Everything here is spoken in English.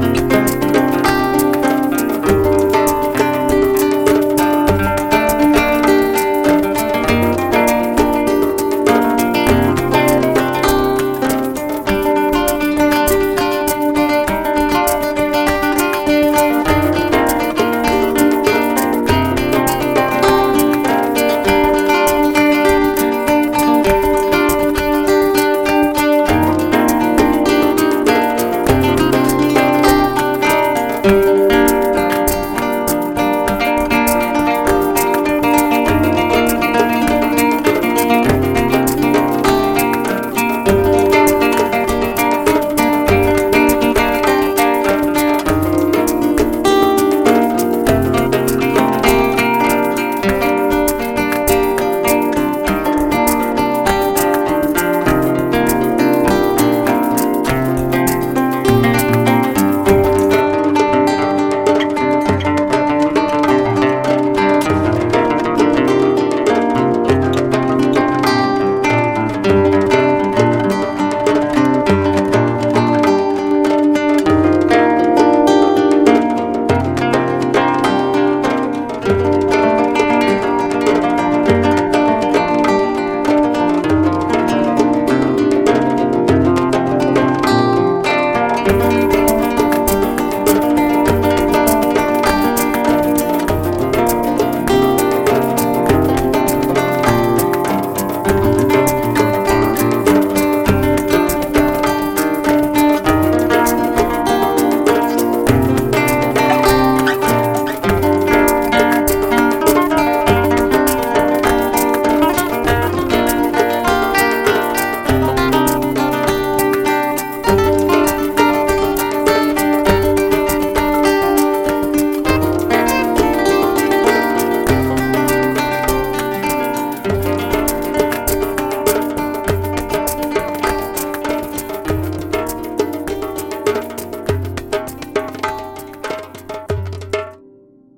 Bye.